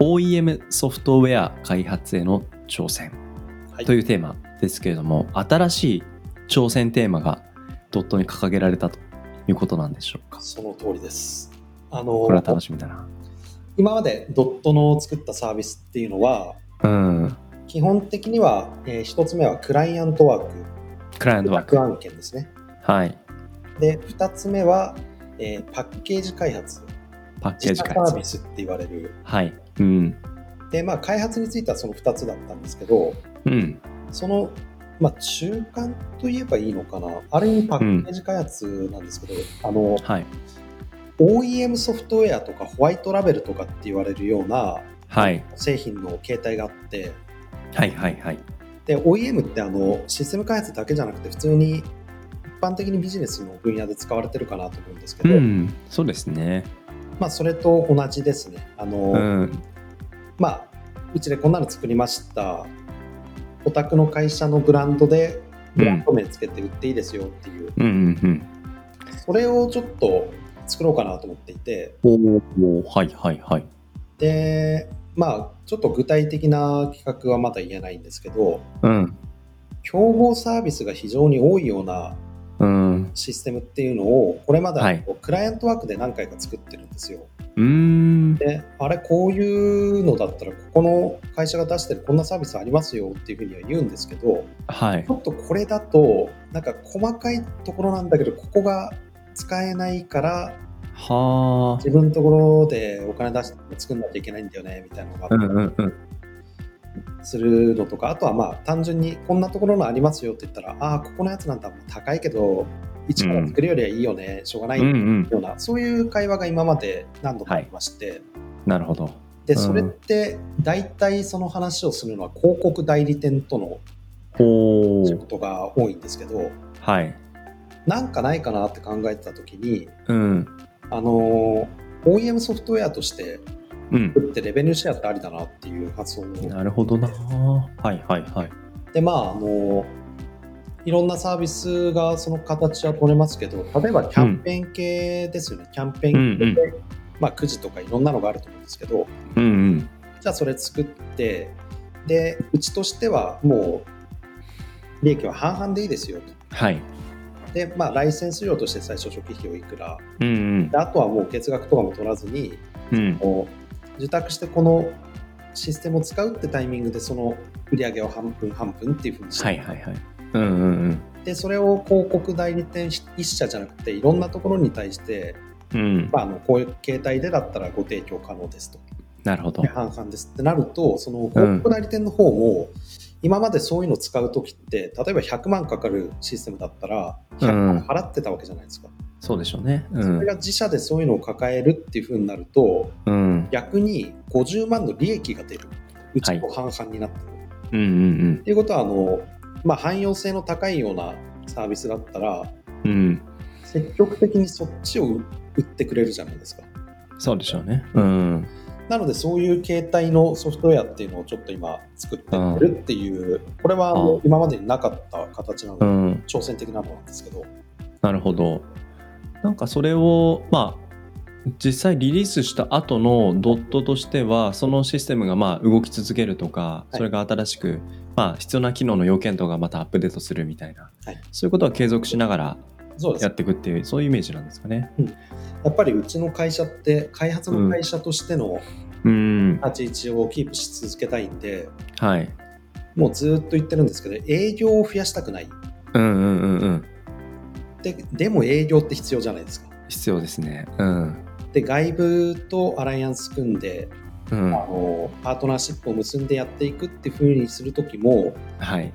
OEM ソフトウェア開発への挑戦はい。というテーマですけれども、新しい挑戦テーマがドットに掲げられたということなんでしょうか？その通りです。あのこれは楽しみだな。今までドットの作ったサービスっていうのは、うん。基本的には、えー一つ目はクライアントワーク、クライアントワーク。バ案件ですね。はい。で、二つ目は、えーパッケージ開発、パッケージ開発。ビスって言われる。はいうん。で、まあ、開発についてはその二つだったんですけど、うん。その、まあ、中間と言えばいいのかな。ある意味パッケージ開発なんですけど、あの、はい。OEM ソフトウェアとかホワイトラベルとかって言われるようなはい。製品の形態があって、はいはいはい。で OEM ってあのシステム開発だけじゃなくて普通に一般的にビジネスの分野で使われてるかなと思うんですけど、うん。そうですねまあそれと同じですね。あの、うん。まあうちでこんなの作りました。お宅の会社のブランドでブランド名つけて売っていいですよっていう、うんうんうん。それをちょっと作ろうかなと思っていて。おおはいはいはい。でまあちょっと具体的な企画はまだ言えないんですけどうん。競合サービスが非常に多いようなうんシステムっていうのをこれまではい。クライアントワークで何回か作ってるんですよ。うーん。であれこういうのだったらここの会社が出してるこんなサービスありますよっていうふうには言うんですけどはい。ちょっとこれだとなんか細かいところなんだけどここが使えないからは自分のところでお金出して作んなきゃいけないんだよねみたいなのがあうんうんうんするのとかあとはまあ単純にこんなところのありますよって言ったらああここのやつなんだ高いけど一から作るよりはいいよね、しょうがないうんうん。ような、そういう会話が今まで何度もありまして、なるほど。うん。でそれって大体その話をするのは広告代理店とのほ仕事が多いんですけどはい。なんかないかなって考えてた時にうん。あの OEM ソフトウェアとしてうん。作ってレベニューシェアってありだなっていう発想を。なるほどな。はいはいはい。でまああのいろんなサービスがその形は取れますけど例えばキャンペーン系ですよね、キャンペーン系で、まあ、くじとかいろんなのがあると思うんですけどうんうん。じゃあそれ作ってでうちとしてはもう利益は半々でいいですよと。はい。でまあライセンス料として最初初期費用いくら。うんうん。であとはもう月額とかも取らずにうん。こう受託してこのシステムを使うってタイミングでその売り上げを半分半分っていうふうにして、はいはいはい。うんうんうん。でそれを広告代理店一社じゃなくていろんなところに対して、うん。まあ、あのこういう形態でだったらご提供可能ですと。なるほど。で半々ですってなるとその広告代理店の方も、今までそういうのを使う時って例えば100万かかるシステムだったら100万払ってたわけじゃないですか、そうでしょうね。うそんれが自社でそういうのを抱えるっていうふうになるとうん。逆に50万の利益が出る。うちと半々になってる、うんうんっていうことはあの、まあ、汎用性の高いようなサービスだったらうん。うん積極的にそっちを売ってくれるじゃないですか。そうでしょうね。うん。なのでそういう形態のソフトウェアっていうのをちょっと今作ってるっていう、これはあのあ今までになかった形なので、うん。挑戦的なのなんですけど、なるほどなんかそれをまあ実際リリースした後のドットとしてはそのシステムがまあ動き続けるとかい。それが新しくまあ必要な機能の要件とかがまたアップデートするみたいなはい。そういうことは継続しながらやっていくっていうそういうイメージなんですかね。やっぱりうちの会社って開発の会社としてのうん。立ち位置をキープし続けたいんで、はい。もうずっと言ってるんですけど営業を増やしたくない。うんうんうんうんででも営業って必要じゃないですか。必要ですね。うん。で外部とアライアンス組んでうん。あのパートナーシップを結んでやっていくっていうふうにする時もはい。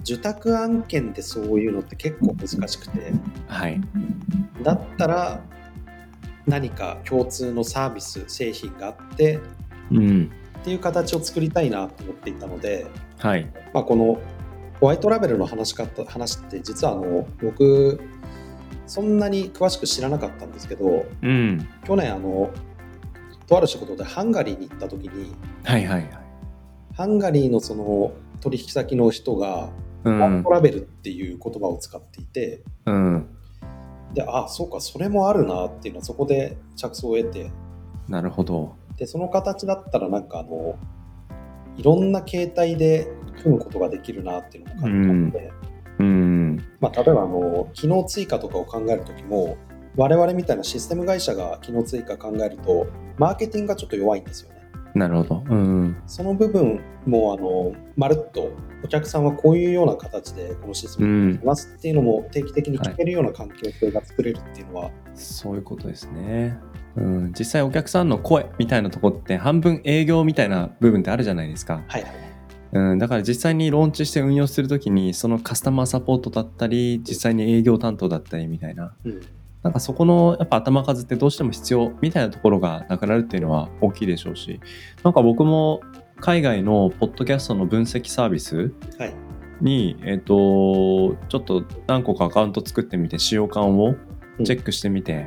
受託案件でそういうのって結構難しくて。はい。だったら何か共通のサービス製品があってうん。っていう形を作りたいなと思っていたので、はい。まあ、このホワイトラベルの話し方話って実はあの僕そんなに詳しく知らなかったんですけどうん。去年あのとある仕事でハンガリーに行った時にはいはいはい。ハンガリーのその取引先の人がうんト。ラベルっていう言葉を使っていて、うん。であそうかそれもあるなっていうのはそこで着想を得てなるほど。でその形だったらなんかあのいろんな形態で組むことができるなっていうのを感じたので、うん。まあ、例えばあの機能追加とかを考えるときも我々みたいなシステム会社が機能追加考えるとマーケティングがちょっと弱いんですよね。なるほど。うん。その部分もあのまるっとお客さんはこういうような形でこのシステムをしますっていうのも定期的に聞けるような環境性が作れるっていうのは、そういうことですね。うん、実際お客さんの声みたいなとこって半分営業みたいな部分ってあるじゃないですか。はいはいうん、だから実際にローンチして運用するときにそのカスタマーサポートだったり実際に営業担当だったりみたいな。うん。なんかそこのやっぱ頭数ってどうしても必要みたいなところがなくなるっていうのは大きいでしょうしなんか僕も海外のポッドキャストの分析サービスはい。に、えっとちょっと何個かアカウント作ってみて使用感をチェックしてみて、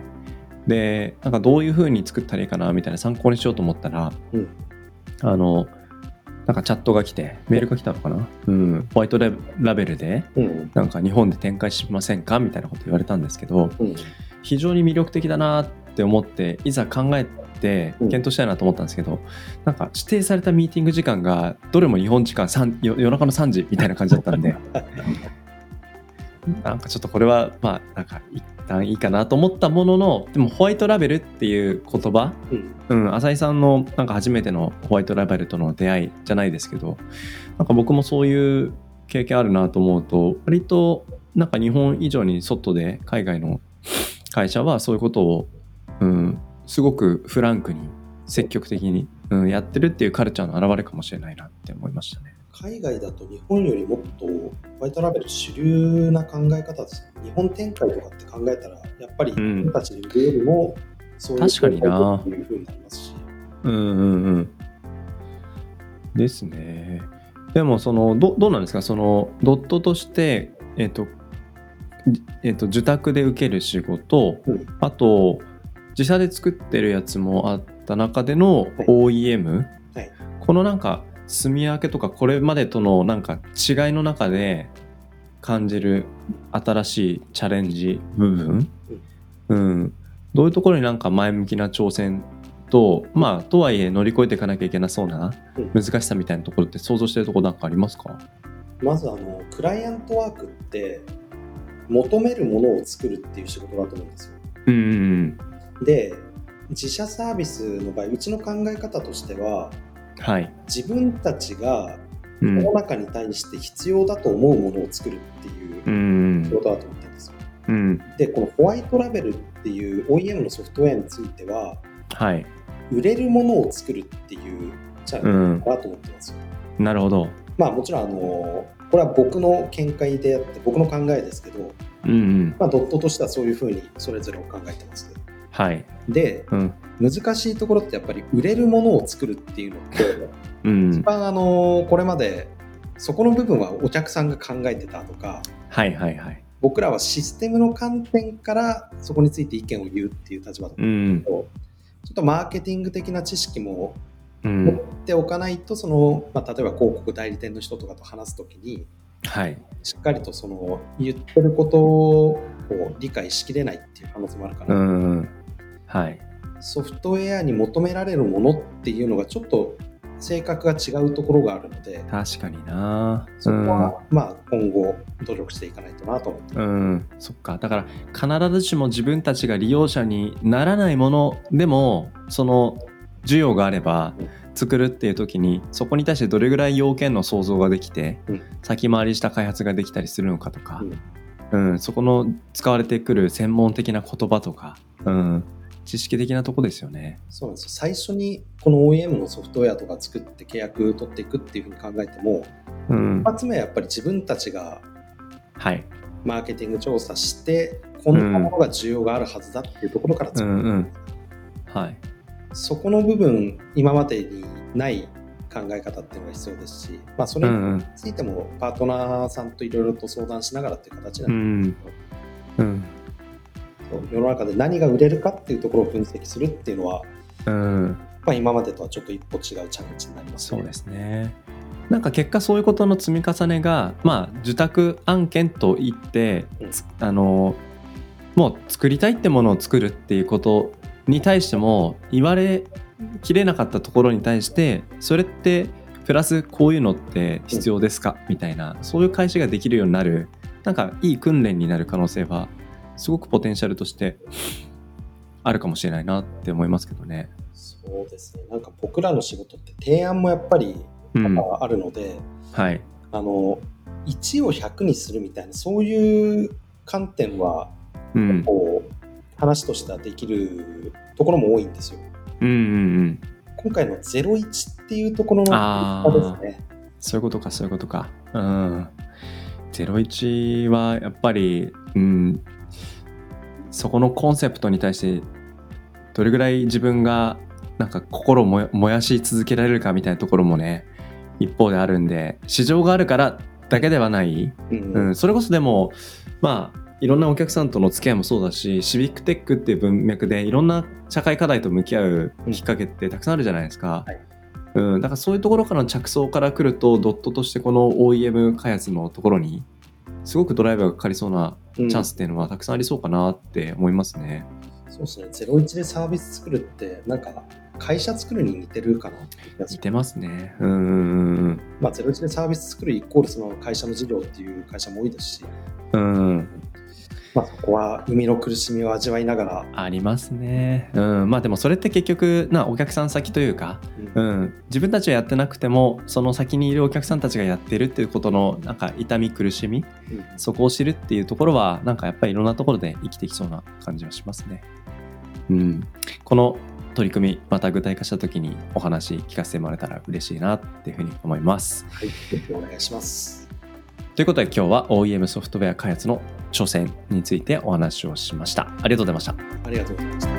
でなんかどういう風に作ったらいいかなみたいな参考にしようと思ったら、うん。あのなんかチャットが来てメールが来たのかな、うん、ホワイトララベルでうん。なんか日本で展開しませんか？みたいなこと言われたんですけどうん。非常に魅力的だなって思っていざ考えてうん。検討したいなと思ったんですけど、なんか指定されたミーティング時間がどれも日本時間3夜夜中の3時みたいな感じだったんで なんかちょっとこれはまあなんか一旦いいかなと思ったもののでもホワイトラベルっていう言葉うんうん、浅井さんのなんか初めてのホワイトラベルとの出会いじゃないですけどなんか僕もそういう経験あるなと思うと割となんか日本以上に外で海外の会社はそういうことを、うん、すごくフランクに積極的に、うん、やってるっていうカルチャーの表れかもしれないなって思いましたね。海外だと日本よりもっとホワイトラベル主流な考え方です日本展開とかって考えたらやっぱり自ん。分たちで売るよりもそういう確かにな。っていうふうになりますし。うんうんうん。ですね。でもそのどどうなんですか？そのドットとしてえっ、とじえっ、と受託で受ける仕事、うん。あと自社で作ってるやつもあった中でのはい。OEM、はい。このなんか住み分けとかこれまでとのなんか違いの中で感じる新しいチャレンジ部分、うん、どういうところになんか前向きな挑戦とまあとはいえ乗り越えていかなきゃいけなそうなうん。難しさみたいなところって想像してるところなんかありますか？まずあのクライアントワークって求めるものを作るっていう仕事だと思うんですよ。うんうんで自社サービスの場合うちの考え方としてはうんはい、自分たちがう世のん中に対して必要だと思うものを作るっていううん。仕事だと思ってるんですよ。うん。でこのホワイトラベルっていう OEM のソフトウェアについてははい。売れるものを作るっていうチャレンジかなと思ってますよ、なるほど。まあもちろんあのこれは僕の見解であって僕の考えですけど、うんうん。まあ、ドットとしてはそういうふうにそれぞれを考えてますはい。でうん難しいところってやっぱり売れるものを作るっていうのってうん。一番あのこれまでそこの部分はお客さんが考えてたとかはいはいはい。僕らはシステムの観点からそこについて意見を言うっていう立場だとう思うんんですけど、ちょっとマーケティング的な知識もうん。持っておかないとその、まあ、例えば広告代理店の人とかと話すときにはい。しっかりとその言ってることを理解しきれないっていう可能性もあるかうな、んうん。はいソフトウェアに求められるものっていうのがちょっと性格が違うところがあるので確かにな。そこはまあ今後努力していかないとなと思ってうん、うん、そっか。だから必ずしも自分たちが利用者にならないものでもその需要があればうん。作るっていう時にそこに対してどれぐらい要件の想像ができて、うん。先回りした開発ができたりするのかとか、うん。うん。そこの使われてくる専門的な言葉とか、うん、知識的なとこですよね。そうなんです。よ最初にこの OEM のソフトウェアとか作って契約取っていくっていうふうに考えてもうん。一、発目はやっぱり自分たちがはい、マーケティング調査してこんなものが需要があるはずだっていうところからう作る、ん。うんはい、そこの部分今までにない考え方っていうのが必要ですし、まあ、それについてもパートナーさんといろいろと相談しながらっていう形なんで。すけど、うん。うん世の中で何が売れるかっていうところを分析するっていうのは、うん。まあ、今までとはちょっと一歩違うチャレンジになります、ね、そうですね。なんか結果そういうことの積み重ねが、まあ、受託案件といって、うん、あのもう作りたいってものを作るっていうことに対しても言われきれなかったところに対してそれってプラスこういうのって必要ですか、みたいなそういう返しができるようになるなんかいい訓練になる可能性はすごくポテンシャルとしてあるかもしれないなって思いますけどね。そうですねなんか僕らの仕事って提案もやっぱりあるので、うん、はい、あの1を100にするみたいなそういう観点は、うん、こう話としてはできるところも多いんですよ。うんうんうん、今回の01っていうところのですね。そういうことかそういうことか。うん、01はやっぱり、うん、そこのコンセプトに対してどれぐらい自分がなんか心を燃やし続けられるかみたいなところもね一方であるんで市場があるからだけではない、うん、うん、それこそでもまあいろんなお客さんとの付き合いもそうだしシビックテックっていう文脈でいろんな社会課題と向き合うきっかけってたくさんあるじゃないですか。はい。うん、だからそういうところからの着想から来るとドットとしてこの OEM 開発のところにすごくドライバーがかかりそうなチャンスっていうのはたくさんありそうかなって思いますね。うん、そうですね。01でサービス作るってなんか会社作るに似てるかな似てますね。うん。まあ、01でサービス作るイコールその会社の事業っていう会社も多いですし。うん。まあ、そこは生みの苦しみを味わいながら。ありますね、うん、まあでもそれって結局なお客さん先というか、うん、うん、自分たちはやってなくてもその先にいるお客さんたちがやってるっていうことのなんか痛み苦しみ、うん、そこを知るっていうところはなんかやっぱりいろんなところで生きてきそうな感じはしますね。うん、この取り組みまた具体化した時にお話聞かせてもらえたら嬉しいなっていうふうに思います。はい、お願いします。ということで今日は OEM ソフトウェア開発の挑戦についてお話をしました。ありがとうございました。ありがとうございました。